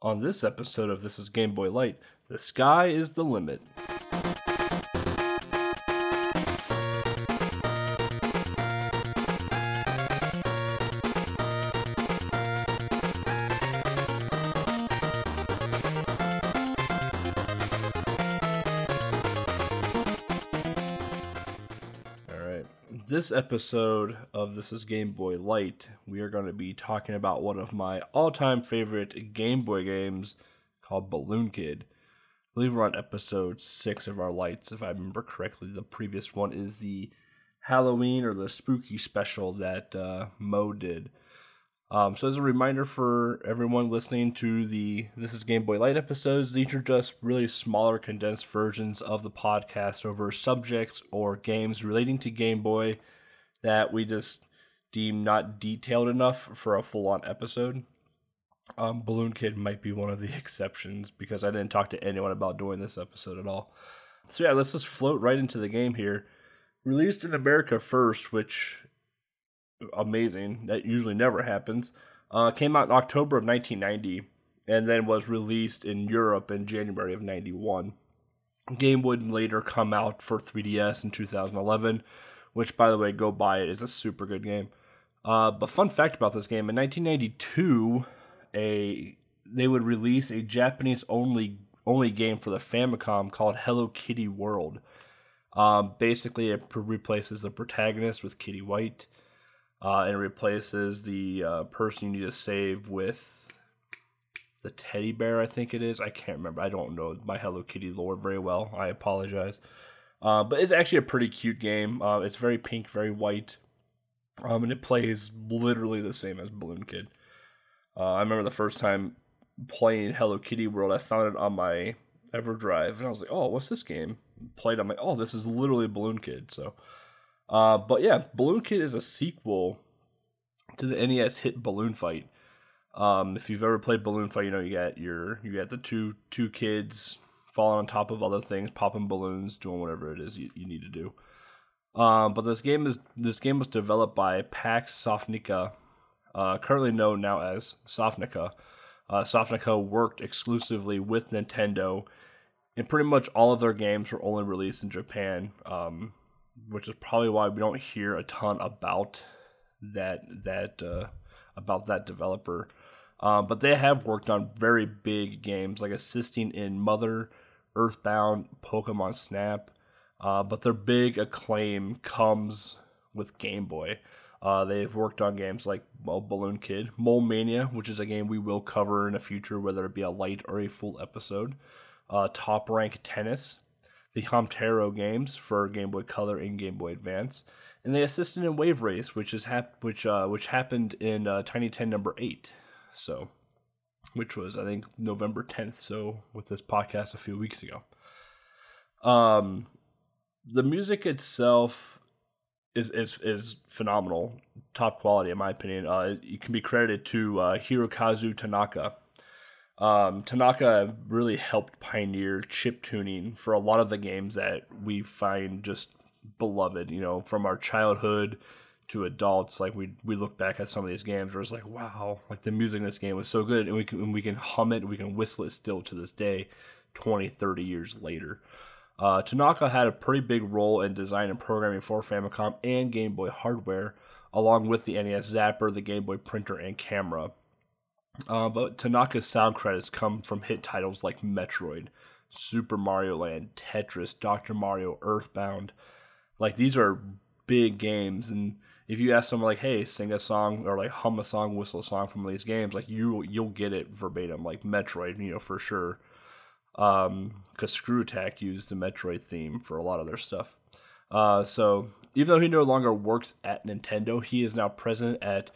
On this episode of This is Game Boy Light, the sky is the limit. This episode of This is Game Boy Light, we are going to be talking about one of my all time favorite Game Boy games called Balloon Kid. I believe we're on episode six of our lights, if I remember correctly. The previous one is the Halloween or the spooky special that uh, Mo did. Um, so, as a reminder for everyone listening to the This is Game Boy Light episodes, these are just really smaller, condensed versions of the podcast over subjects or games relating to Game Boy that we just deem not detailed enough for a full on episode. Um, Balloon Kid might be one of the exceptions because I didn't talk to anyone about doing this episode at all. So, yeah, let's just float right into the game here. Released in America first, which amazing. That usually never happens. Uh, came out in October of 1990 and then was released in Europe in January of 91. Game would later come out for 3DS in 2011, which, by the way, go buy it. it. is a super good game. Uh, but fun fact about this game: in 1992, a they would release a Japanese only only game for the Famicom called Hello Kitty World. Um, basically, it replaces the protagonist with Kitty White uh, and replaces the uh, person you need to save with the teddy bear. I think it is. I can't remember. I don't know my Hello Kitty lore very well. I apologize. Uh, but it's actually a pretty cute game. Uh, it's very pink, very white, um, and it plays literally the same as Balloon Kid. Uh, I remember the first time playing Hello Kitty World. I found it on my EverDrive, and I was like, "Oh, what's this game?" Played. I'm like, "Oh, this is literally Balloon Kid." So. Uh, but yeah, Balloon Kid is a sequel to the NES hit Balloon Fight. Um, if you've ever played Balloon Fight, you know you got your you got the two two kids falling on top of other things, popping balloons, doing whatever it is you, you need to do. Um, but this game is this game was developed by Pax Softnica, uh, currently known now as Softnica. Uh, Softnica worked exclusively with Nintendo, and pretty much all of their games were only released in Japan. Um, which is probably why we don't hear a ton about that that uh, about that developer. Um, but they have worked on very big games, like assisting in Mother, Earthbound, Pokemon Snap. Uh, but their big acclaim comes with Game Boy. Uh, they've worked on games like well, Balloon Kid, Mole Mania, which is a game we will cover in the future, whether it be a light or a full episode. Uh, Top Rank Tennis, the Hamtaro games for Game Boy Color and Game Boy Advance, and they assisted in Wave Race, which is hap- which uh, which happened in uh, Tiny Ten number eight, so which was I think November tenth. So with this podcast a few weeks ago, um, the music itself is is is phenomenal, top quality in my opinion. Uh, it can be credited to uh, Hirokazu Tanaka um, Tanaka really helped pioneer chip tuning for a lot of the games that we find just beloved. You know, from our childhood to adults, like we we look back at some of these games where it's like, wow, like the music in this game was so good, and we can we can hum it, we can whistle it still to this day, 20, 30 years later. Uh, Tanaka had a pretty big role in design and programming for Famicom and Game Boy hardware, along with the NES Zapper, the Game Boy printer, and camera. Uh, but Tanaka's sound credits come from hit titles like Metroid, Super Mario Land, Tetris, Dr. Mario, Earthbound. Like these are big games, and if you ask someone like, "Hey, sing a song" or like hum a song, whistle a song from these games, like you you'll get it verbatim, like Metroid, you know for sure. Um, because Screw Attack used the Metroid theme for a lot of their stuff. Uh, so even though he no longer works at Nintendo, he is now present at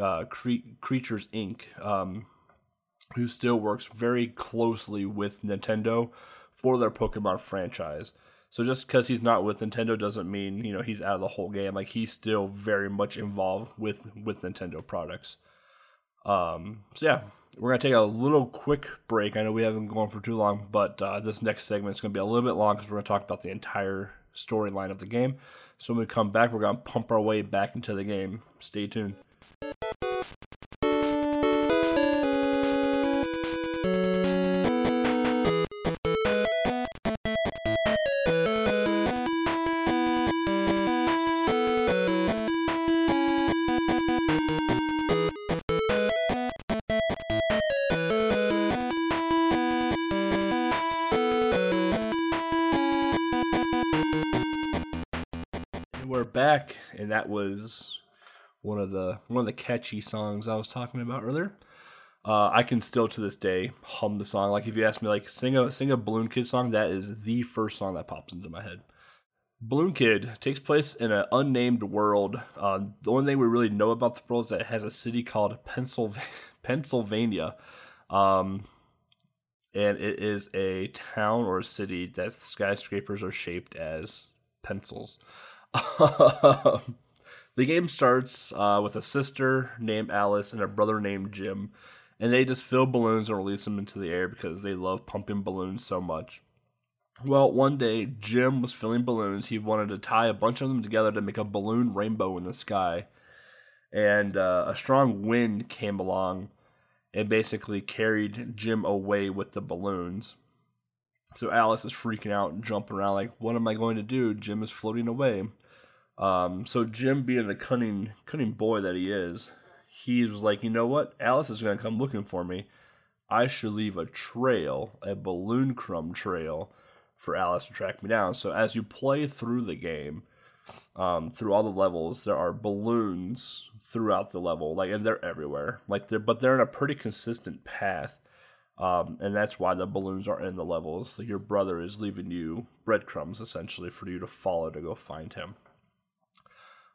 uh, Cre- Creatures Inc., um, who still works very closely with Nintendo for their Pokemon franchise. So just because he's not with Nintendo doesn't mean you know he's out of the whole game. Like he's still very much involved with with Nintendo products. Um, so yeah, we're gonna take a little quick break. I know we haven't gone for too long, but uh, this next segment is gonna be a little bit long because we're gonna talk about the entire storyline of the game. So when we come back, we're gonna pump our way back into the game. Stay tuned. And that was one of the one of the catchy songs I was talking about earlier. Uh, I can still to this day hum the song. Like if you ask me, like sing a sing a Balloon Kid song, that is the first song that pops into my head. Balloon Kid takes place in an unnamed world. Uh, the only thing we really know about the world is that it has a city called Pennsylvania. Um, and it is a town or a city that skyscrapers are shaped as pencils. the game starts uh, with a sister named Alice and a brother named Jim, and they just fill balloons and release them into the air because they love pumping balloons so much. Well, one day Jim was filling balloons. He wanted to tie a bunch of them together to make a balloon rainbow in the sky. And uh, a strong wind came along and basically carried Jim away with the balloons. So Alice is freaking out and jumping around, like, "What am I going to do?" Jim is floating away. Um, so Jim, being the cunning, cunning boy that he is, he was like, "You know what? Alice is going to come looking for me. I should leave a trail, a balloon crumb trail, for Alice to track me down." So as you play through the game, um, through all the levels, there are balloons throughout the level, like, and they're everywhere. Like, they're but they're in a pretty consistent path um, and that's why the balloons are in the levels. Like your brother is leaving you breadcrumbs essentially for you to follow to go find him.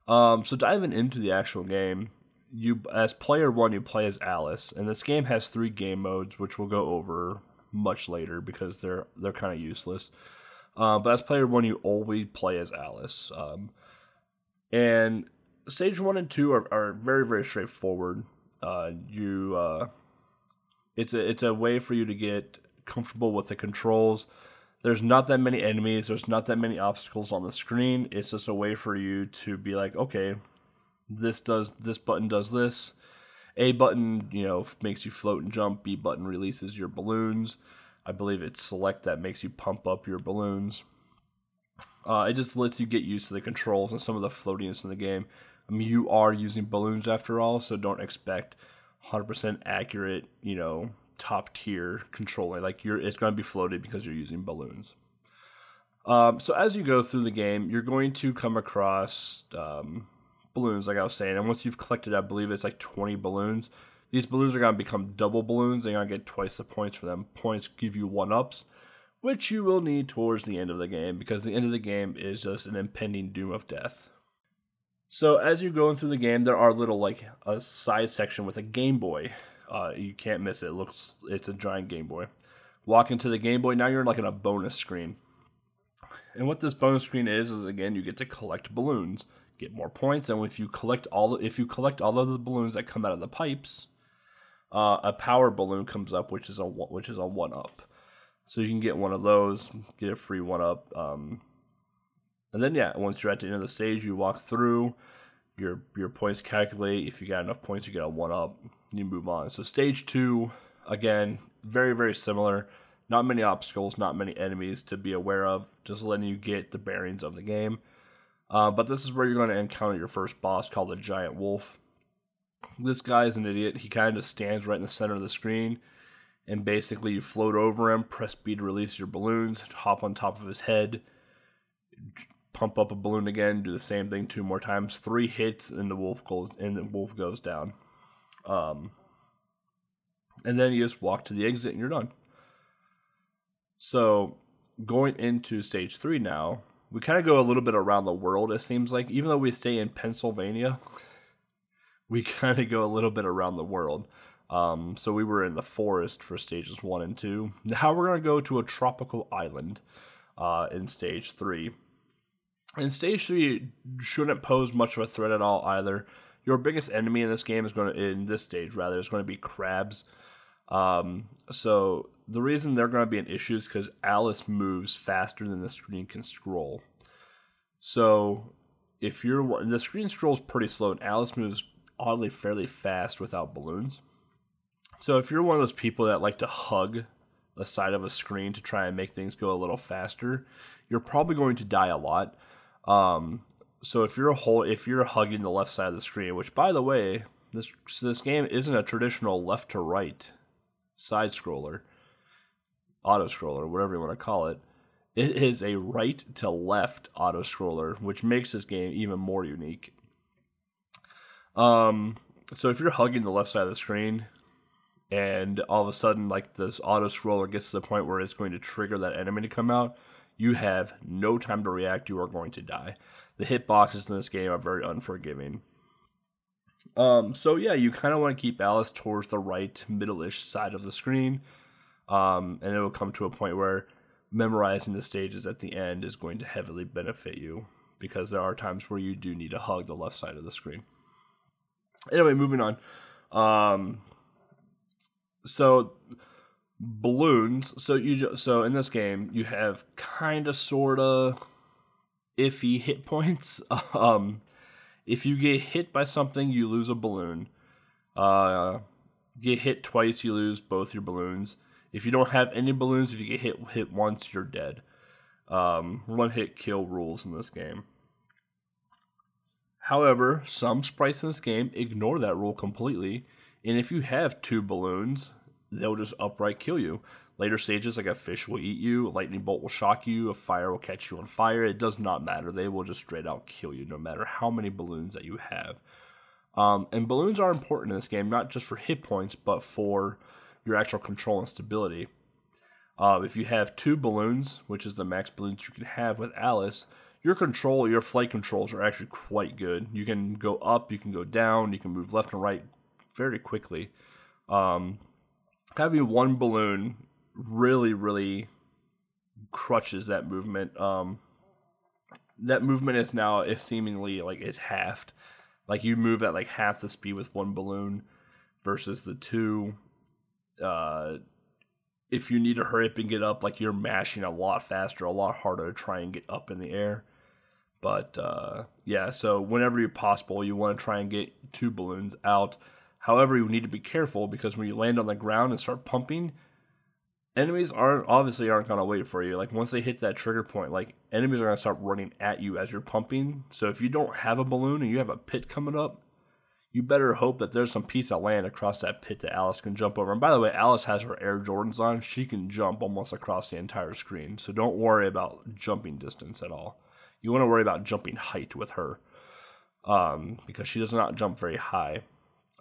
Um, so diving into the actual game, you as player one you play as Alice, and this game has three game modes, which we'll go over much later because they're they're kind of useless. Uh, but as player one, you always play as Alice, um, and stage one and two are, are very very straightforward. Uh, you uh, it's a it's a way for you to get comfortable with the controls. There's not that many enemies. There's not that many obstacles on the screen. It's just a way for you to be like, okay, this does this button does this. A button, you know, makes you float and jump. B button releases your balloons. I believe it's select that makes you pump up your balloons. Uh, it just lets you get used to the controls and some of the floatiness in the game. I mean, you are using balloons after all, so don't expect 100% accurate, you know, top tier controlling. Like you're, it's going to be floated because you're using balloons. Um, so as you go through the game, you're going to come across um, balloons, like I was saying, and once you've collected, I believe it's like 20 balloons. These balloons are going to become double balloons. They're going to get twice the points for them. Points give you one ups, which you will need towards the end of the game because the end of the game is just an impending doom of death. So as you're going through the game, there are little like a side section with a Game Boy. Uh, you can't miss it. it. Looks it's a giant Game Boy. Walk into the Game Boy. Now you're like in a bonus screen. And what this bonus screen is is again you get to collect balloons, get more points, and if you collect all if you collect all of the balloons that come out of the pipes, uh, a power balloon comes up, which is a which is a one up. So you can get one of those, get a free one up. Um, and then yeah, once you're at the end of the stage, you walk through. Your your points calculate. If you got enough points, you get a one up. You move on. So stage two, again, very very similar. Not many obstacles, not many enemies to be aware of. Just letting you get the bearings of the game. Uh, but this is where you're going to encounter your first boss called the Giant Wolf. This guy is an idiot. He kind of stands right in the center of the screen, and basically you float over him, press B to release your balloons, hop on top of his head, pump up a balloon again, do the same thing two more times. Three hits and the wolf goes and the wolf goes down. Um, and then you just walk to the exit and you're done. So going into stage three now, we kind of go a little bit around the world. It seems like even though we stay in Pennsylvania, we kind of go a little bit around the world. Um, so we were in the forest for stages one and two. Now we're gonna go to a tropical island uh, in stage three. And stage three shouldn't pose much of a threat at all either. Your biggest enemy in this game is going to, in this stage rather, is going to be crabs. Um, so the reason they're going to be an issue is because Alice moves faster than the screen can scroll. So if you're the screen scrolls pretty slow, and Alice moves oddly fairly fast without balloons. So if you're one of those people that like to hug the side of a screen to try and make things go a little faster, you're probably going to die a lot. Um, so if you're a whole, if you're hugging the left side of the screen, which by the way, this so this game isn't a traditional left to right side scroller, auto scroller, whatever you want to call it. It is a right to left auto scroller, which makes this game even more unique. Um, so if you're hugging the left side of the screen, and all of a sudden, like this auto scroller gets to the point where it's going to trigger that enemy to come out, you have no time to react. You are going to die. The hitboxes in this game are very unforgiving. Um, so yeah, you kind of want to keep Alice towards the right middle-ish side of the screen, um, and it will come to a point where memorizing the stages at the end is going to heavily benefit you because there are times where you do need to hug the left side of the screen. Anyway, moving on. Um, so balloons. So you so in this game you have kind of sorta iffy hit points. um, if you get hit by something, you lose a balloon. Uh, get hit twice, you lose both your balloons. If you don't have any balloons, if you get hit hit once, you're dead. Um, one hit kill rules in this game. However, some sprites in this game ignore that rule completely, and if you have two balloons, they'll just upright kill you. Later stages, like a fish will eat you, a lightning bolt will shock you, a fire will catch you on fire. It does not matter. They will just straight out kill you, no matter how many balloons that you have. Um, and balloons are important in this game, not just for hit points, but for your actual control and stability. Uh, if you have two balloons, which is the max balloons you can have with Alice, your control, your flight controls are actually quite good. You can go up, you can go down, you can move left and right very quickly. Um, having one balloon really, really crutches that movement. Um, that movement is now is seemingly like it's halved. Like you move at like half the speed with one balloon versus the two. Uh, if you need to hurry up and get up, like you're mashing a lot faster, a lot harder to try and get up in the air. But uh, yeah, so whenever you're possible, you want to try and get two balloons out. However, you need to be careful because when you land on the ground and start pumping, enemies aren't obviously aren't gonna wait for you. Like once they hit that trigger point, like enemies are gonna start running at you as you're pumping. So if you don't have a balloon and you have a pit coming up, you better hope that there's some piece of land across that pit that Alice can jump over. And by the way, Alice has her Air Jordans on. She can jump almost across the entire screen. So don't worry about jumping distance at all. You want to worry about jumping height with her um, because she does not jump very high.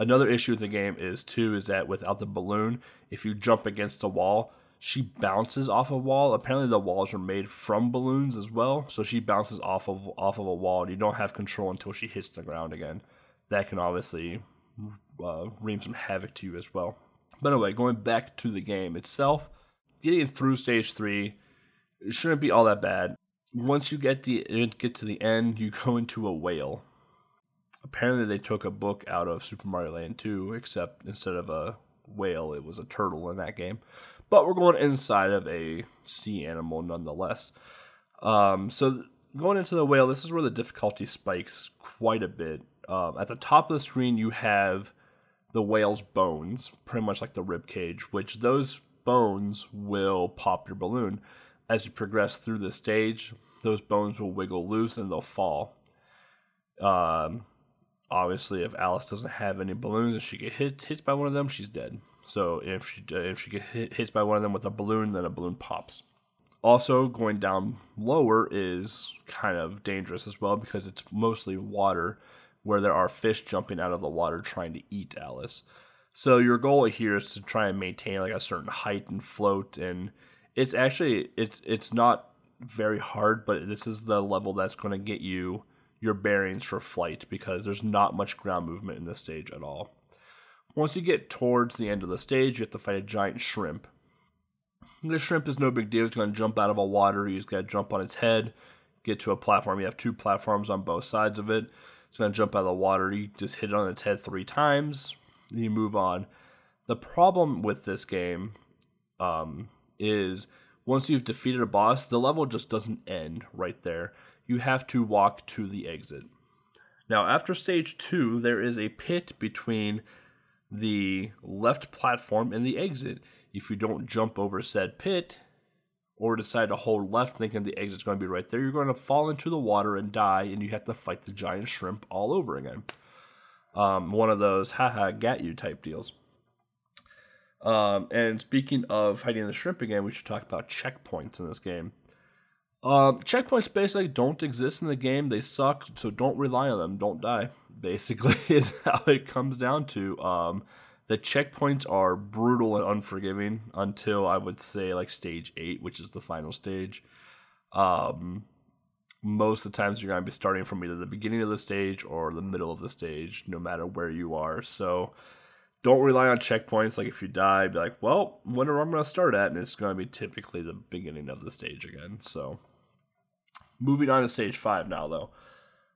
Another issue with the game is too is that without the balloon, if you jump against a wall, she bounces off a wall. Apparently, the walls are made from balloons as well, so she bounces off of off of a wall, and you don't have control until she hits the ground again. That can obviously uh, wreak some havoc to you as well. But anyway, going back to the game itself, getting through stage three shouldn't be all that bad. Once you get the get to the end, you go into a whale. Apparently, they took a book out of Super Mario Land 2, except instead of a whale, it was a turtle in that game but we're going inside of a sea animal nonetheless. Um, so going into the whale, this is where the difficulty spikes quite a bit. Um, at the top of the screen, you have the whale's bones, pretty much like the rib cage, which those bones will pop your balloon. As you progress through the stage, those bones will wiggle loose and they'll fall. Um, obviously, if Alice doesn't have any balloons and she gets hit, hit by one of them, she's dead. So if she uh, if she gets hit, hit by one of them with a balloon, then a balloon pops. Also, going down lower is kind of dangerous as well because it's mostly water, where there are fish jumping out of the water trying to eat Alice. So your goal here is to try and maintain like a certain height and float, and it's actually it's it's not very hard, but this is the level that's going to get you your bearings for flight because there's not much ground movement in this stage at all. Once you get towards the end of the stage, you have to fight a giant shrimp. The shrimp is no big deal. It's going to jump out of a water. You just got to jump on its head, get to a platform. You have two platforms on both sides of it. It's going to jump out of the water. You just hit it on its head three times. You move on. The problem with this game um, is once you've defeated a boss, the level just doesn't end right there. You have to walk to the exit. Now, after stage two, there is a pit between the left platform and the exit. If you don't jump over said pit or decide to hold left thinking the exit's going to be right there, you're going to fall into the water and die, and you have to fight the giant shrimp all over again. Um, one of those haha gat you type deals. Um, and speaking of fighting the shrimp again, we should talk about checkpoints in this game. Um, checkpoints basically don't exist in the game. They suck, so don't rely on them. Don't die. Basically, is how it comes down to. Um, the checkpoints are brutal and unforgiving until I would say like stage eight, which is the final stage. Um, most of the times you're going to be starting from either the beginning of the stage or the middle of the stage, no matter where you are. So don't rely on checkpoints. Like if you die, be like, well, whenever I'm going to start at, and it's going to be typically the beginning of the stage again. So moving on to stage five now, though.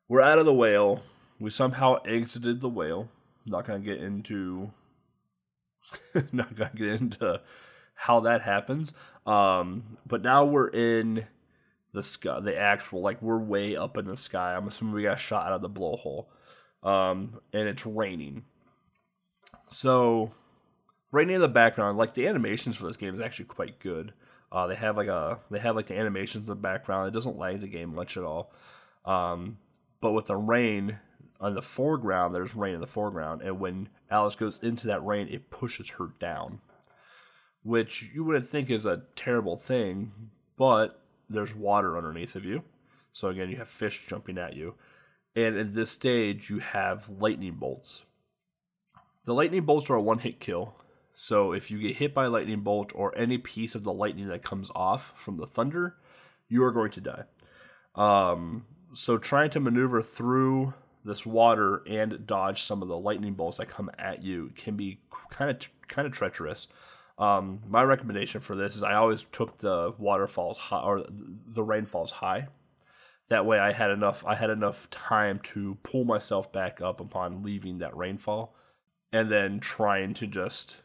We're out of the whale. We somehow exited the whale. not to get into not gonna get into how that happens. Um, but now we're in the sky, the actual like we're way up in the sky. I'm assuming we got shot out of the blowhole, um, and it's raining. So, raining in the background, like the animations for this game is actually quite good. Uh, they have like a they have like the animations in the background. It doesn't lag the game much at all. Um, but with the rain, on the foreground, there's rain in the foreground, and when Alice goes into that rain, it pushes her down, which you wouldn't think is a terrible thing, but there's water underneath of you. So again, you have fish jumping at you. And at this stage, you have lightning bolts. The lightning bolts are a one hit kill. So if you get hit by a lightning bolt or any piece of the lightning that comes off from the thunder, you are going to die. Um, so trying to maneuver through this water and dodge some of the lightning bolts that come at you can be kind of kind of treacherous. Um, my recommendation for this is I always took the waterfalls high or the rainfalls high. That way, I had enough I had enough time to pull myself back up upon leaving that rainfall, and then trying to just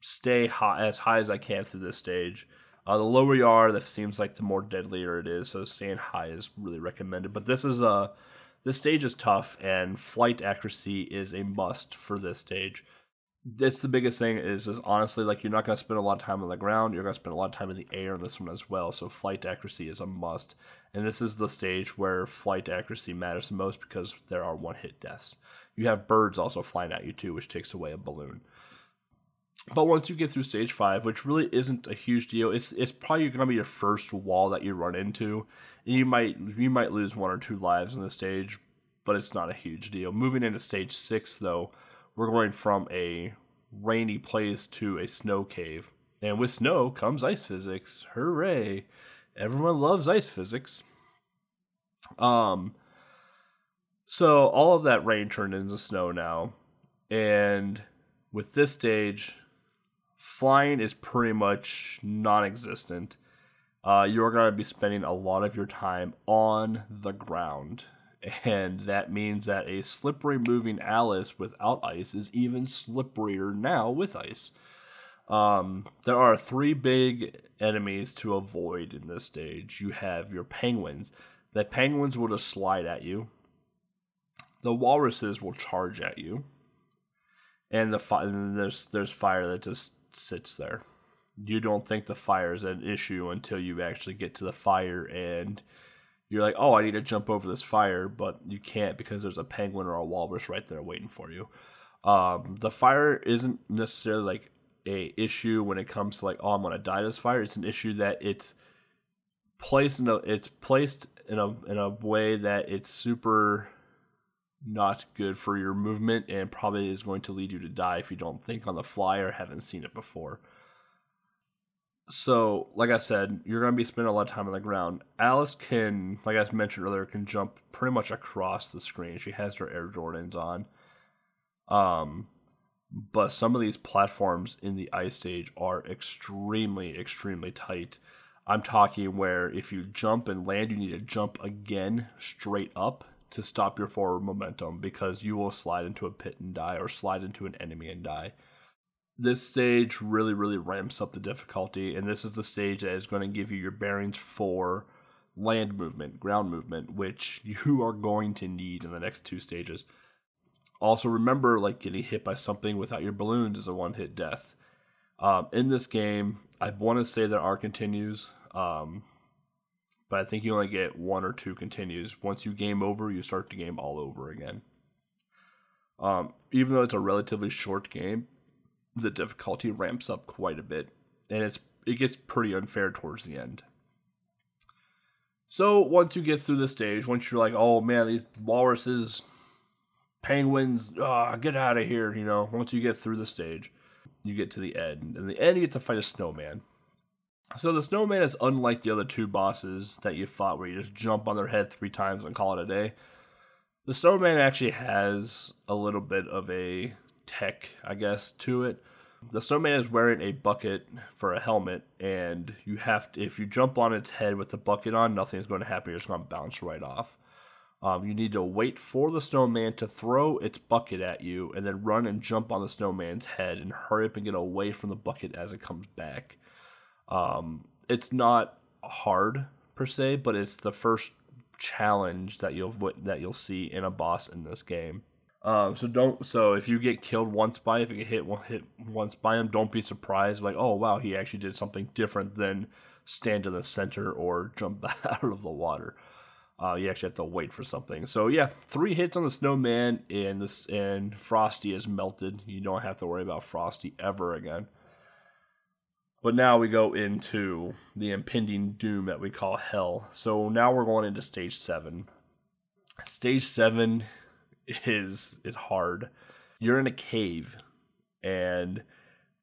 stay high as high as I can through this stage. Uh, the lower you are, that seems like the more deadlier it is. So staying high is really recommended. But this is a this stage is tough, and flight accuracy is a must for this stage. That's the biggest thing is is honestly like you're not to spend a lot of time on the ground. You're to spend a lot of time in the air in this one as well. So flight accuracy is a must, and this is the stage where flight accuracy matters the most because there are one hit deaths. You have birds also flying at you too, which takes away a balloon. But once you get through stage five, which really isn't a huge deal, it's it's probably going to be your first wall that you run into, and you might you might lose one or two lives in the stage, but it's not a huge deal. Moving into stage six, though, we're going from a rainy place to a snow cave, and with snow comes ice physics. Hooray! Everyone loves ice physics. Um. So all of that rain turned into snow now, and with this stage, flying is pretty much non-existent. Uh, you're going to be spending a lot of your time on the ground. And that means that a slippery moving Alice without ice is even slipperier now with ice. Um, there are three big enemies to avoid in this stage. You have your penguins. The penguins will just slide at you. The walruses will charge at you, and the fi- and there's there's fire that just sits there. You don't think the fire is an issue until you actually get to the fire and you're like, oh, I need to jump over this fire, but you can't because there's a penguin or a walrus right there waiting for you. Um, the fire isn't necessarily like a issue when it comes to like, oh, I'm gonna die this fire. It's an issue that it's placed in a it's placed in a in a way that it's super not good for your movement and probably is going to lead you to die if you don't think on the fly or haven't seen it before. So, like I said, you're going to be spending a lot of time on the ground. Alice can, like I mentioned earlier, can jump pretty much across the screen. She has her Air Jordans on. Um, but some of these platforms in the ice stage are extremely, extremely tight. I'm talking where if you jump and land, you need to jump again straight up to stop your forward momentum because you will slide into a pit and die or slide into an enemy and die. This stage really, really ramps up the difficulty, and this is the stage that is going to give you your bearings for land movement, ground movement, which you are going to need in the next two stages. Also, remember, like getting hit by something without your balloons is a one hit death. Um, in this game, I want to say there are continues. Um, but I think you only get one or two continues. Once you game over, you start the game all over again. Um, even though it's a relatively short game, the difficulty ramps up quite a bit, and it's it gets pretty unfair towards the end. So once you get through the stage, once you're like, oh man, these walruses, penguins, ah, get out of here, you know, once you get through the stage, you get to the end. And the end, you get to fight a snowman. So the snowman is unlike the other two bosses that you fought where you just jump on their head three times and call it a day. The snowman actually has a little bit of a tech, I guess, to it. The snowman is wearing a bucket for a helmet, and you have to, if you jump on its head with the bucket on, nothing's going to happen. You're just going to bounce right off. Um, you need to wait for the snowman to throw its bucket at you, and then run and jump on the snowman's head and hurry up and get away from the bucket as it comes back. Um, it's not hard per se, but it's the first challenge that you'll that you'll see in a boss in this game. Um, so don't. So if you get killed once by, if you get hit hit once by him, don't be surprised. Like, oh wow, he actually did something different than stand in the center or jump out of the water. Uh, you actually have to wait for something. So yeah, three hits on the snowman, and this and Frosty is melted. You don't have to worry about Frosty ever again. But now we go into the impending doom that we call hell. So now we're going into stage seven. Stage seven is is hard. You're in a cave, and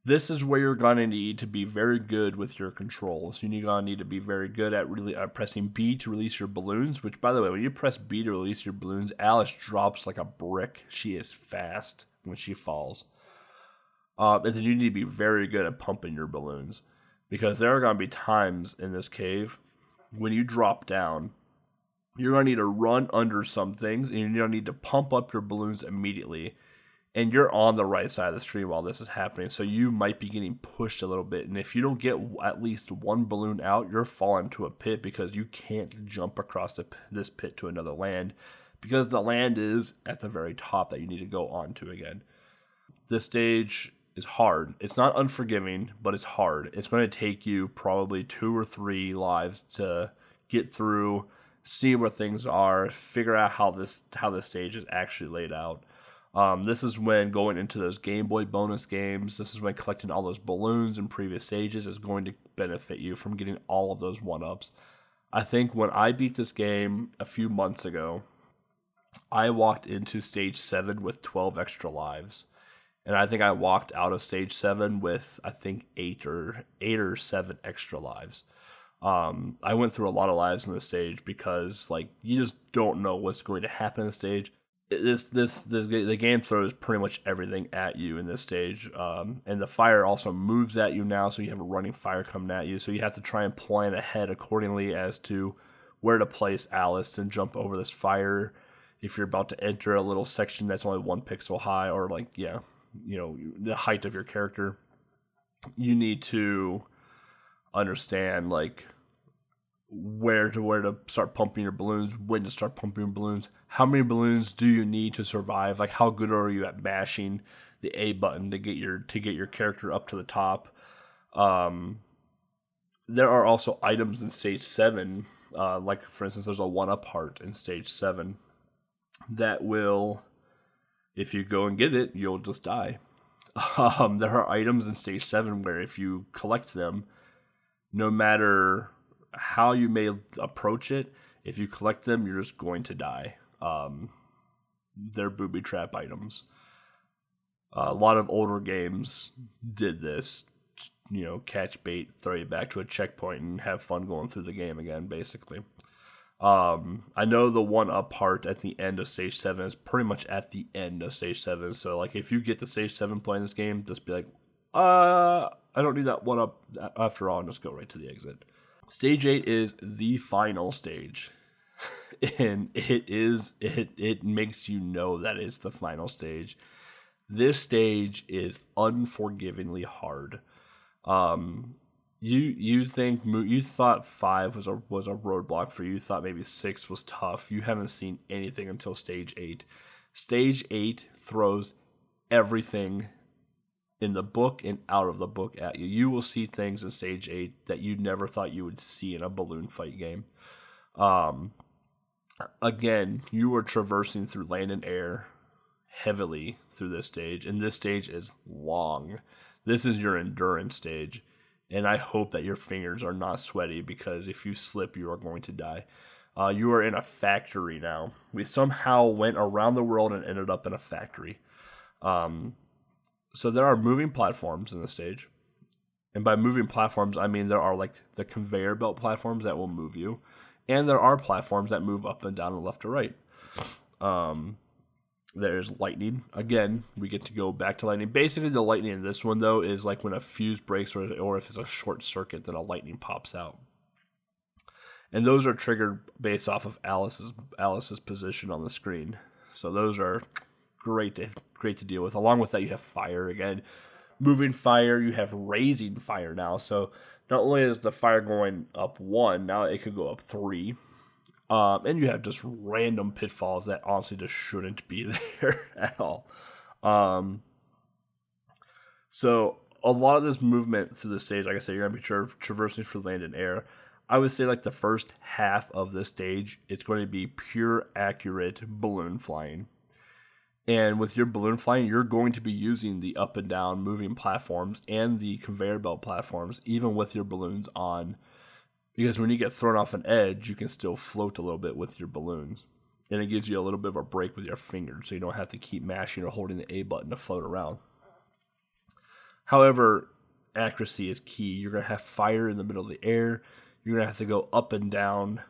this is where you're gonna need to be very good with your controls. You're gonna need to be very good at really uh, pressing B to release your balloons. Which, by the way, when you press B to release your balloons, Alice drops like a brick. She is fast when she falls. Uh, and then you need to be very good at pumping your balloons because there are going to be times in this cave when you drop down you're going to need to run under some things and you're going to need to pump up your balloons immediately. And you're on the right side of the stream while this is happening. So you might be getting pushed a little bit. And if you don't get at least one balloon out, you're falling to a pit because you can't jump across this pit to another land because the land is at the very top that you need to go onto again. This stage is hard. It's not unforgiving, but it's hard. It's going to take you probably two or three lives to get through see where things are, figure out how this how the stage is actually laid out. Um, this is when going into those Game Boy bonus games. This is when collecting all those balloons in previous stages is going to benefit you from getting all of those one ups. I think when I beat this game a few months ago, I walked into stage seven with 12 extra lives. And I think I walked out of stage seven with I think eight or eight or seven extra lives. Um, I went through a lot of lives in this stage because like you just don't know what's going to happen in the stage. This, this this the game throws pretty much everything at you in this stage, um, and the fire also moves at you now, so you have a running fire coming at you. So you have to try and plan ahead accordingly as to where to place Alice and jump over this fire. If you're about to enter a little section that's only one pixel high, or like yeah, you know the height of your character, you need to understand like where to where to start pumping your balloons, when to start pumping your balloons, how many balloons do you need to survive? Like how good are you at mashing the A button to get your to get your character up to the top? Um, there are also items in stage seven, uh, like for instance, there's a one up heart in stage seven that will, if you go and get it, you'll just die. Um, there are items in stage seven where if you collect them, no matter how you may approach it, if you collect them, you're just going to die. Um, they're booby trap items. Uh, a lot of older games did this, you know, catch bait, throw you back to a checkpoint, and have fun going through the game again, basically. Um, I know the one up part at the end of stage seven is pretty much at the end of stage seven. So, like, if you get to stage seven playing this game, just be like, uh, I don't need that one up after all, and just go right to the exit. Stage 8 is the final stage. and it is it it makes you know that it's the final stage. This stage is unforgivingly hard. Um you you think you thought 5 was a was a roadblock for you. you thought maybe 6 was tough. You haven't seen anything until stage 8. Stage 8 throws everything in the book and out of the book at you. You will see things in stage eight that you never thought you would see in a balloon fight game. Um, again, you are traversing through land and air heavily through this stage, and this stage is long. This is your endurance stage. And I hope that your fingers are not sweaty because if you slip, you are going to die. Uh, you are in a factory now. We somehow went around the world and ended up in a factory. Um, so there are moving platforms in the stage. And by moving platforms, I mean there are like the conveyor belt platforms that will move you, and there are platforms that move up and down and left to right. Um, there's lightning. Again, we get to go back to lightning. Basically, the lightning in this one though is like when a fuse breaks or, or if it's a short circuit, then a lightning pops out. And those are triggered based off of Alice's Alice's position on the screen. So those are great to great to deal with. Along with that, you have fire again moving fire, you have raising fire now. So not only is the fire going up one, now it could go up three. Um, and you have just random pitfalls that honestly just shouldn't be there at all. Um, so a lot of this movement through the stage, like I said, you're gonna be tra- traversing through land and air. I would say like the first half of the stage, it's going to be pure accurate balloon flying. And with your balloon flying, you're going to be using the up and down moving platforms and the conveyor belt platforms, even with your balloons on. Because when you get thrown off an edge, you can still float a little bit with your balloons. And it gives you a little bit of a break with your fingers, so you don't have to keep mashing or holding the A button to float around. However, accuracy is key. You're going to have fire in the middle of the air. You're going to have to go up and down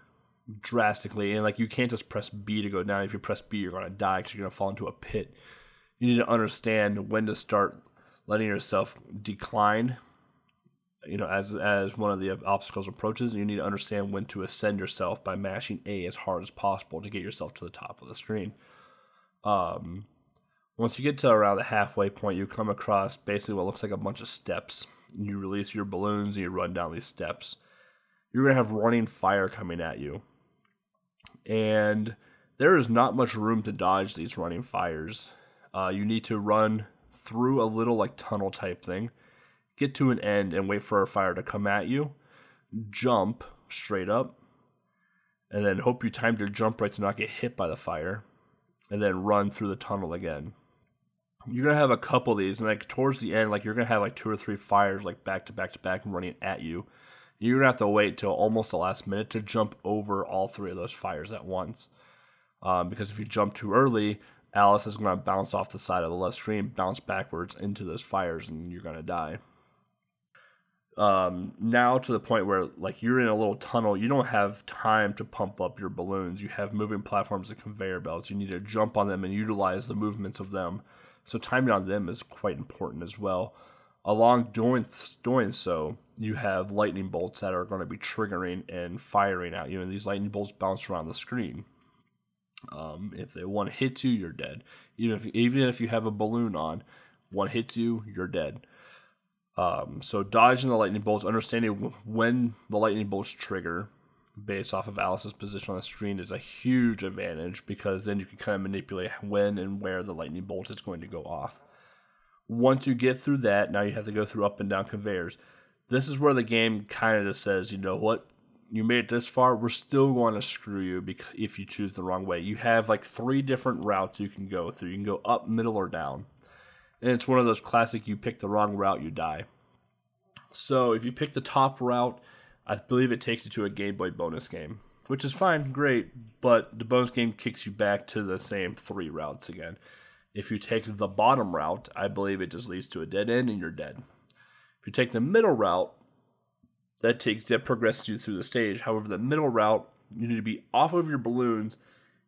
drastically and like you can't just press b to go down if you press b you're going to die because you're going to fall into a pit you need to understand when to start letting yourself decline you know as as one of the obstacles approaches you need to understand when to ascend yourself by mashing a as hard as possible to get yourself to the top of the screen. Um once you get to around the halfway point you come across basically what looks like a bunch of steps. You release your balloons and you run down these steps. You're to have running fire coming at you. And there is not much room to dodge these running fires. Uh, you need to run through a little like tunnel type thing, get to an end, and wait for a fire to come at you. Jump straight up, and then hope you timed your jump right to not get hit by the fire, and then run through the tunnel again. You're gonna have a couple of these, and like towards the end, like you're gonna have like two or three fires like back to back to back running at you you're gonna have to wait till almost the last minute to jump over all three of those fires at once. Um, because if you jump too early, Alice is gonna bounce off the side of the left screen, bounce backwards into those fires, and you're gonna die. Um, now to the point where like you're in a little tunnel, you don't have time to pump up your balloons. You have moving platforms and conveyor belts. You need to jump on them and utilize the movements of them. So timing on them is quite important as well. Along doing doing so, you have lightning bolts that are going to be triggering and firing at you, and these lightning bolts bounce around the screen. Um, if they one hits you, you're dead. Even if even if you have a balloon on, one hits you, you're dead. Um, so dodging the lightning bolts, understanding when the lightning bolts trigger, based off of Alice's position on the screen, is a huge advantage because then you can kind of manipulate when and where the lightning bolt is going to go off. Once you get through that, now you have to go through up and down conveyors this is where the game kind of just says, you know what, you made it this far, we're still going to screw you if you choose the wrong way. You have like three different routes you can go through. You can go up, middle, or down. And it's one of those classic you pick the wrong route, you die. So if you pick the top route, I believe it takes you to a Game Boy bonus game, which is fine, great, but the bonus game kicks you back to the same three routes again. If you take the bottom route, I believe it just leads to a dead end and you're dead. If you take the middle route, that takes that progresses you through the stage. However, the middle route, you need to be off of your balloons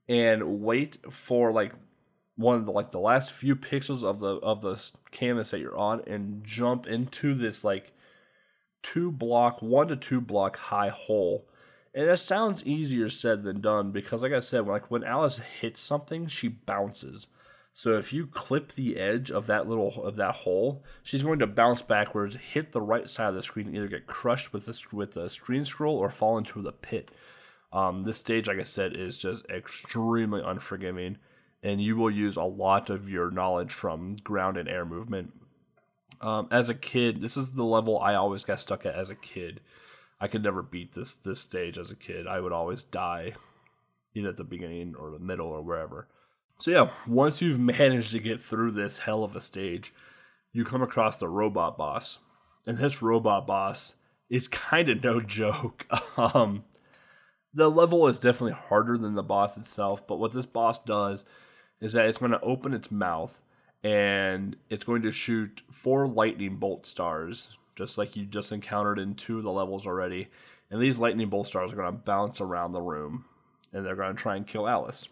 and wait for like one of the like the last few pixels of the of the canvas that you're on and jump into this like two block one to two block high hole. And that sounds easier said than done because like i said like when alice hits something she bounces. So if you clip the edge of that little of that hole, she's going to bounce backwards, hit the right side of the screen, and either get crushed with the with the screen scroll or fall into the pit. Um, this stage, like I said, is just extremely unforgiving, and you will use a lot of your knowledge from ground and air movement. Um, as a kid, this is the level I always got stuck at as a kid. I could never beat this this stage as a kid. I would always die, either at the beginning or the middle or wherever. So yeah, once you've managed to get through this hell of a stage, you come across the robot boss. and this robot boss is kind of no joke. um, the level is definitely harder than the boss itself, but what this boss does is that it's going to open its mouth and it's going to shoot four lightning bolt stars, just like you just encountered in two of the levels already. And these lightning bolt stars are going to bounce around the room and they're going to try and kill Alice.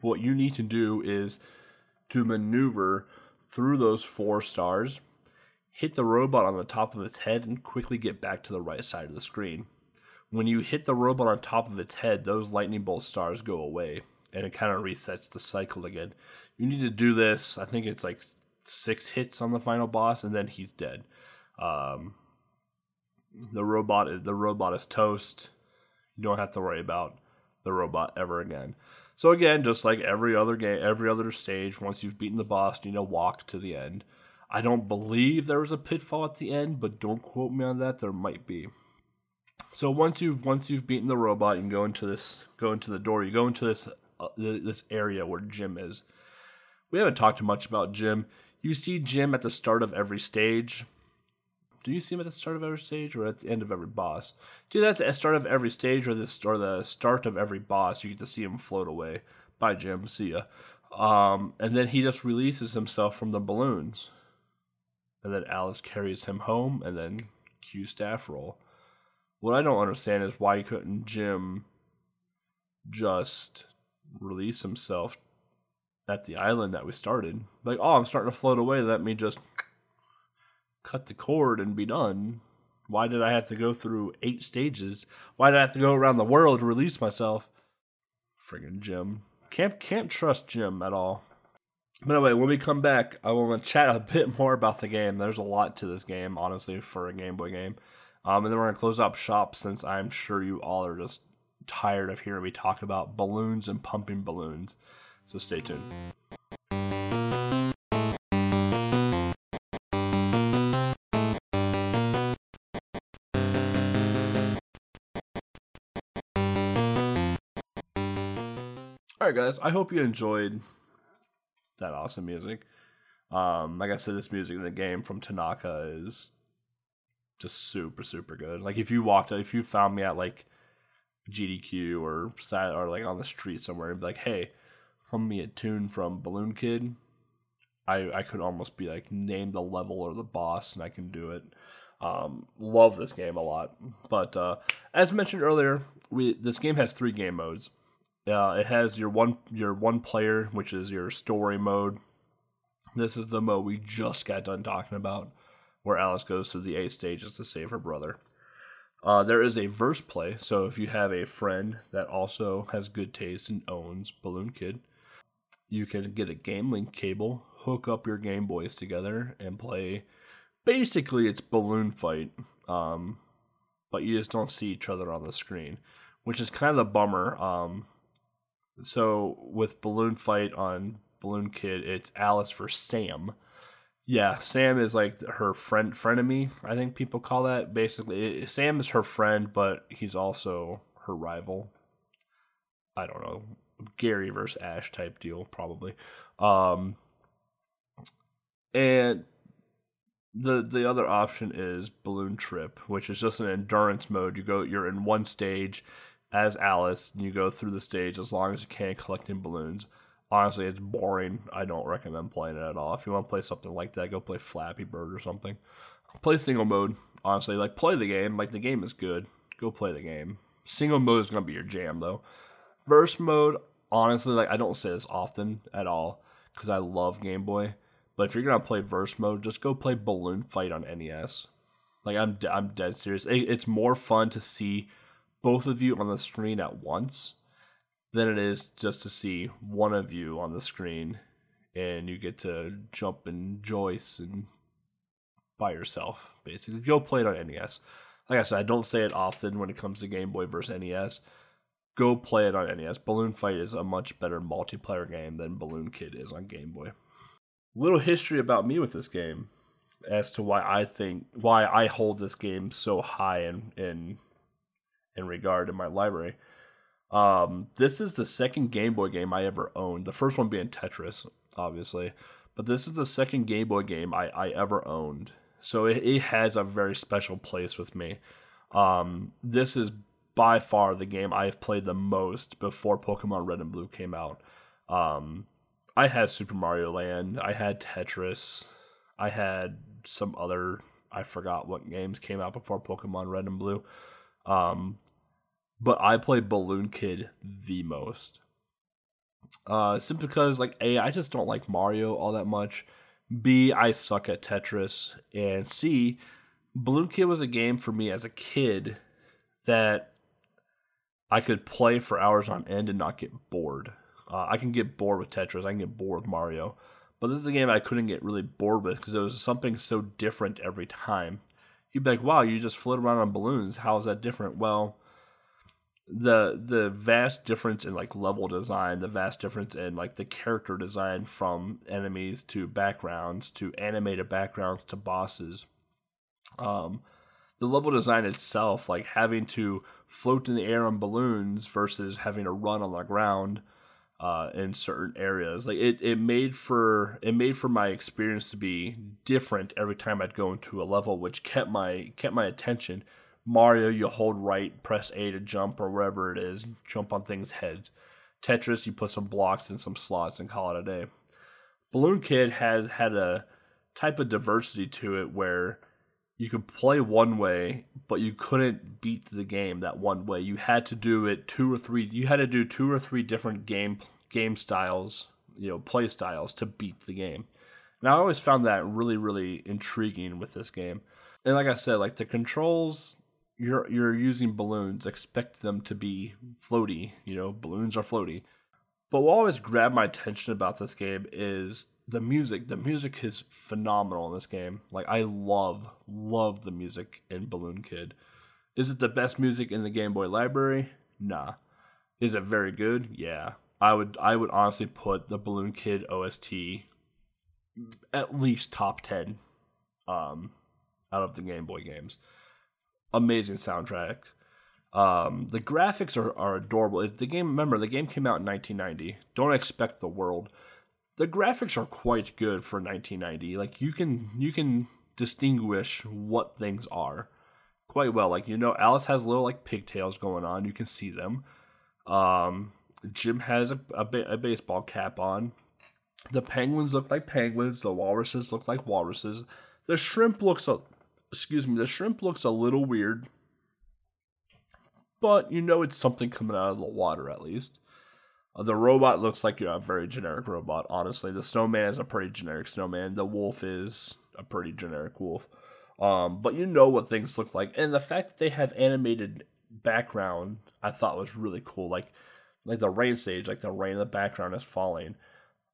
What you need to do is to maneuver through those four stars, hit the robot on the top of its head, and quickly get back to the right side of the screen. When you hit the robot on top of its head, those lightning bolt stars go away and it kind of resets the cycle again. You need to do this. I think it's like six hits on the final boss, and then he's dead. Um, the robot, the robot is toast. You don't have to worry about the robot ever again. So again, just like every other game, every other stage, once you've beaten the boss, you need to walk to the end. I don't believe there was a pitfall at the end, but don't quote me on that. There might be. So once you've once you've beaten the robot, you can go into this go into the door. You go into this this area where Jim is. We haven't talked much about Jim. You see Jim at the start of every stage. Do you see him at the start of every stage or at the end of every boss? Do that at the start of every stage or the or the start of every boss. You get to see him float away. Bye, Jim. See ya. Um, and then he just releases himself from the balloons. And then Alice carries him home, and then cue staff roll. What I don't understand is why couldn't Jim just release himself at the island that we started. Like, oh, I'm starting to float away. Let me just cut the cord and be done. Why did I have to go through eight stages? Why did I have to go around the world to release myself? Friggin' Jim. Can't can't trust Jim at all. But anyway, when we come back, I want to chat a bit more about the game. There's a lot to this game, honestly, for a Game Boy game. Um, and then we're gonna close up shop since I'm sure you all are just tired of hearing me talk about balloons and pumping balloons. So stay tuned. Alright, guys, I hope you enjoyed that awesome music. Um, like I said, this music in the game from Tanaka is just super, super good. Like if you walked, if you found me at like GDQ or sat or like on the street somewhere and be like, "Hey, hum me a tune from Balloon Kid," I I could almost be like name the level or the boss and I can do it. Um, love this game a lot. But uh, as mentioned earlier, we this game has three game modes. Uh, it has your one your one player, which is your story mode. This is the mode we just got done talking about, where Alice goes through the eight stages to save her brother. Uh, there is a verse play, so if you have a friend that also has good taste and owns Balloon Kid, you can get a Game Link cable, hook up your Game Boys together, and play. Basically, it's Balloon Fight, um, but you just don't see each other on the screen, which is kind of the bummer. Um, so with Balloon Fight on Balloon Kid, it's Alice for Sam yeah, Sam is like her friend frenemy. I think people call that basically. Sam is her friend, but he's also her rival. I don't know, Gary versus Ash type deal probably. Um, and the the other option is Balloon Trip, which is just an endurance mode. You go, you're in one stage as Alice, and you go through the stage as long as you can, collecting balloons honestly, it's boring. I don't recommend playing it at all. If you want to play something like that, go play Flappy Bird or something. Play single mode. Honestly, like play the game. Like the game is good. Go play the game. Single mode is gonna be your jam though. Verse mode, honestly, like I don't say this often at all because I love Game Boy. But if you're gonna play verse mode, just go play Balloon Fight on NES. Like I'm, I'm dead serious. it's more fun to see both of you on the screen at once than it is just to see one of you on the screen and you get to jump and Joyce and by yourself, basically. Go play it on NES. Like I said, I don't say it often when it comes to Game Boy versus NES. Go play it on NES. Balloon Fight is a much better multiplayer game than Balloon Kid is on Game Boy. Little history about me with this game as to why I think why I hold this game so high in in in regard in my library. Um, this is the second Game Boy game I ever owned. The first one being Tetris, obviously, but this is the second Game Boy game I, I ever owned. So it, it has a very special place with me. Um, this is by far the game I've played the most before Pokemon Red and Blue came out. Um, I had Super Mario Land, I had Tetris, I had some other I forgot what games came out before Pokemon Red and Blue. Um, but I play Balloon Kid the most. Uh, simply because like A, I just don't like Mario all that much. B, I suck at Tetris, and C, Balloon Kid was a game for me as a kid that I could play for hours on end and not get bored. Uh, I can get bored with Tetris. I can get bored with Mario, but this is a game I couldn't get really bored with because it was something so different every time. You'd be like, "Wow, you just float around on balloons. How is that different?" Well, the the vast difference in like level design, the vast difference in like the character design from enemies to backgrounds to animated backgrounds to bosses. Um, the level design itself, like having to float in the air on balloons versus having to run on the ground uh, in certain areas, like it, it made for it made for my experience to be different every time I'd go into a level, which kept my kept my attention Mario, you hold right, press A to jump or wherever it is, jump on things' heads. Tetris, you put some blocks in some slots and call it a day. Balloon Kid has had a type of diversity to it where you could play one way, but you couldn't beat the game that one way. You had to do it two or three. You had to do two or three different game game styles, you know, play styles to beat the game. And I always found that really, really intriguing with this game. And like I said, like the controls you're you're using balloons, expect them to be floaty. You know, balloons are floaty. But what always grabbed my attention about this game is the music. The music is phenomenal in this game. Like I love love the music in Balloon Kid. Is it the best music in the Game Boy library? Nah. Is it very good? Yeah. I would I would honestly put the Balloon Kid OST at least top 10 um out of the Game Boy games amazing soundtrack. Um, the graphics are, are adorable. The game, remember, the game came out in 1990. Don't expect the world. The graphics are quite good for 1990. Like you can you can distinguish what things are quite well. Like you know, Alice has little like pigtails going on. You can see them. Um, Jim has a, a, a baseball cap on. The penguins look like penguins. The walruses look like walruses. The shrimp looks excuse me, the shrimp looks a little weird, but you know it's something coming out of the water at least. Uh, the robot looks like you know, a very generic robot, honestly. The snowman is a pretty generic snowman. The wolf is a pretty generic wolf. Um, but you know what things look like. And the fact that they have animated background, I thought was really cool. Like like the rain stage, like the rain in the background is falling.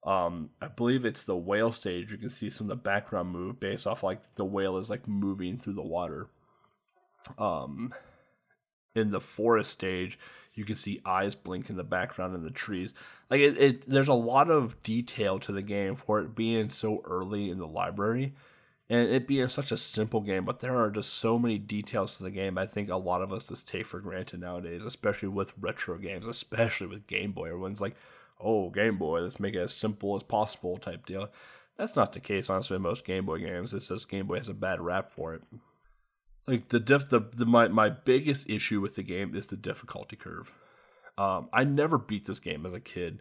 Um, I believe it's the whale stage. You can see some of the background move based off like the whale is like moving through the water. Um, in the forest stage, you can see eyes blink in the background in the trees. Like it, it there's a lot of detail to the game for it being so early in the library and it being such a simple game, but there are just so many details to the game. I think a lot of us just take for granted nowadays, especially with retro games, especially with Game Boy. Everyone's like, oh, Game Boy, let's make it as simple as possible type deal. That's not the case, honestly, in most Game Boy games. It's just Game Boy has a bad rap for it. Like the diff, the, the my my biggest issue with the game is the difficulty curve. Um, I never beat this game as a kid.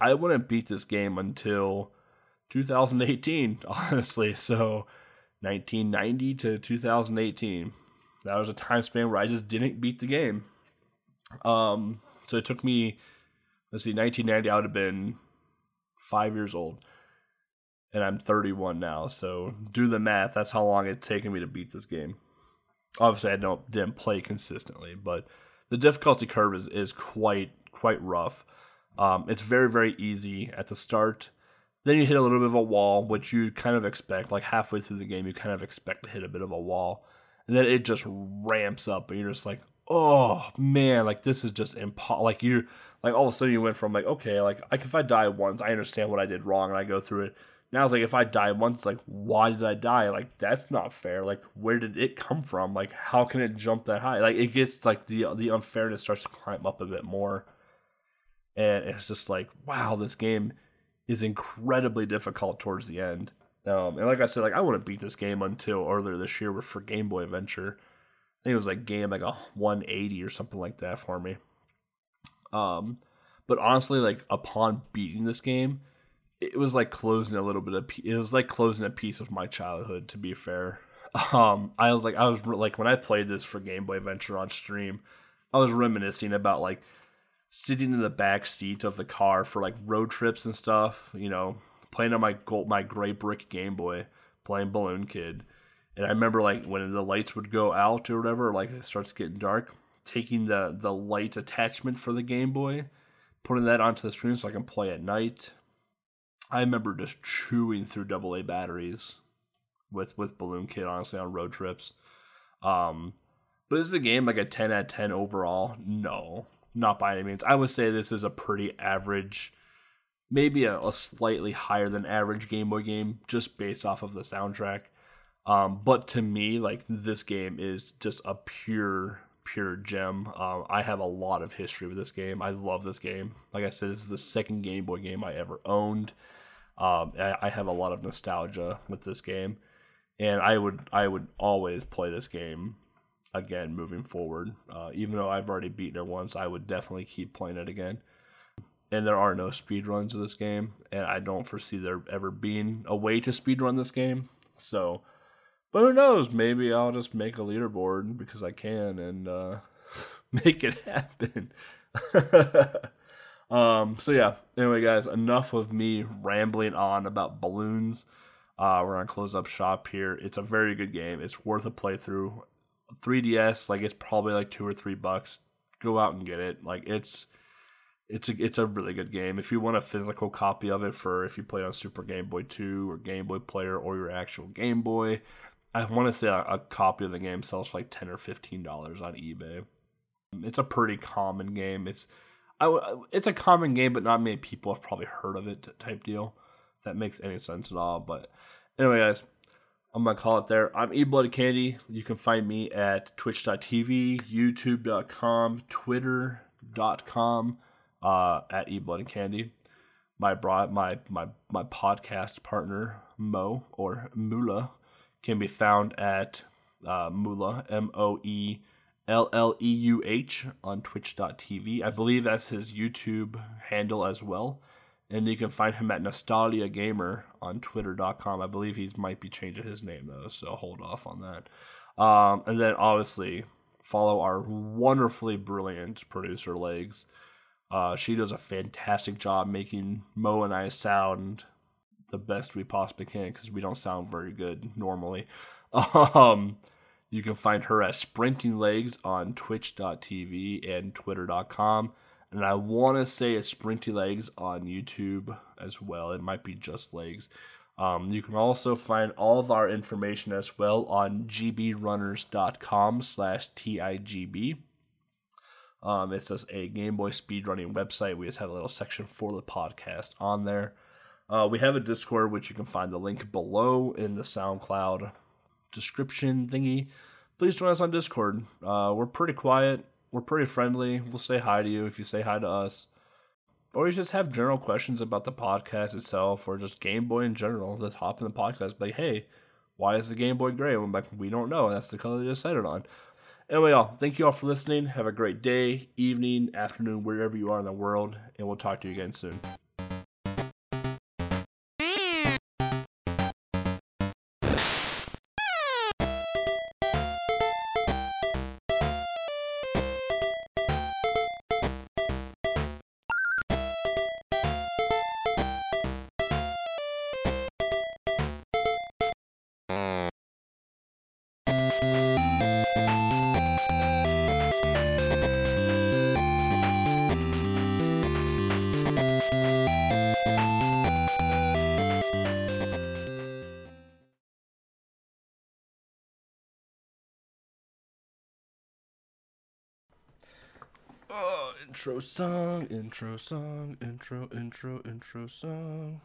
I wouldn't beat this game until 2018, honestly. So 1990 to 2018, that was a time span where I just didn't beat the game. Um, so it took me let's see, 1990, I would have been five years old. And I'm 31 now. So do the math. That's how long it's taken me to beat this game. Obviously, I don't didn't play consistently, but the difficulty curve is, is quite quite rough. Um, it's very very easy at the start. Then you hit a little bit of a wall, which you kind of expect. Like halfway through the game, you kind of expect to hit a bit of a wall, and then it just ramps up, and you're just like, oh man, like this is just impossible. Like you're like all of a sudden you went from like okay, like, like if I die once, I understand what I did wrong and I go through it. Now it's like if I die once, like why did I die? Like that's not fair. Like where did it come from? Like how can it jump that high? Like it gets like the the unfairness starts to climb up a bit more, and it's just like wow, this game is incredibly difficult towards the end. Um, and like I said, like I want to beat this game until earlier this year for Game Boy Adventure. I think it was like game like a 180 or something like that for me. Um, but honestly, like upon beating this game, it was like closing a little bit of it was like closing a piece of my childhood. To be fair, um, I was like I was like when I played this for Game Boy Adventure on stream, I was reminiscing about like sitting in the back seat of the car for like road trips and stuff. You know, playing on my gold, my gray brick Game Boy, playing Balloon Kid. And I remember like when the lights would go out or whatever, like it starts getting dark, taking the the light attachment for the Game Boy, putting that onto the screen so I can play at night. I remember just chewing through AA batteries with with Balloon Kid, honestly, on road trips. Um, but is the game like a ten out of ten overall? No, not by any means. I would say this is a pretty average maybe a, a, slightly higher than average Game Boy game just based off of the soundtrack. Um, but to me, like this game is just a pure, pure gem. Um, I have a lot of history with this game. I love this game. Like I said, is the second Game Boy game I ever owned. Um, I, I have a lot of nostalgia with this game, and I would I would always play this game again moving forward. Uh, even though I've already beaten it once, I would definitely keep playing it again and there are no speed runs of this game, and I don't foresee there ever being a way to speed run this game. So, but who knows? Maybe I'll just make a leaderboard because I can and uh, make it happen. um. So yeah. Anyway, guys, enough of me rambling on about balloons. Uh, we're gonna close up shop here. It's a very good game. It's worth a playthrough. 3DS, like it's probably like two or three bucks. Go out and get it. Like it's it's a it's a really good game. If you want a physical copy of it for if you play on Super Game Boy 2 or Game Boy Player or your actual Game Boy, I want to say a, a copy of the game sells for like ten or fifteen dollars on eBay. It's a pretty common game. It's I, it's a common game, but not many people have probably heard of it type deal. That makes any sense at all. But anyway, guys, I'm gonna call it there. I'm E Bloody Candy. You can find me at twitch.tv, youtube.com, twitter.com uh, at Eat Blood Candy. My broad, my my my podcast partner Mo or Mula can be found at uh, Mula M O E L L E U H on Twitch.tv. I believe that's his YouTube handle as well. And you can find him at Nostalgia Gamer on Twitter.com. I believe he might be changing his name though, so hold off on that. Um, and then obviously follow our wonderfully brilliant producer Legs uh, she does a fantastic job making Mo and I sound the best we possibly can because we don't sound very good normally. Um, you can find her at Sprinting Legs on twitch.tv and twitter.com. And I want to say it's Sprinty Legs on YouTube as well. It might be just legs. Um, you can also find all of our information as well on gbrunners.com slash TIGB. Um, it's just a Game Boy speedrunning website. We just have a little section for the podcast on there. Uh, we have a Discord, which you can find the link below in the SoundCloud description thingy. Please join us on Discord. Uh, we're pretty quiet. We're pretty friendly. We'll say hi to you if you say hi to us. Or you just have general questions about the podcast itself or just Game Boy in general. Just hop in the podcast. Like, hey, why is the Game Boy gray? I'm like, we don't know. That's the color they decided on. Anyway, y'all, thank you all for listening. Have a great day, evening, afternoon, wherever you are in the world, and we'll talk to you again soon. Intro song, intro song, intro, intro, intro song.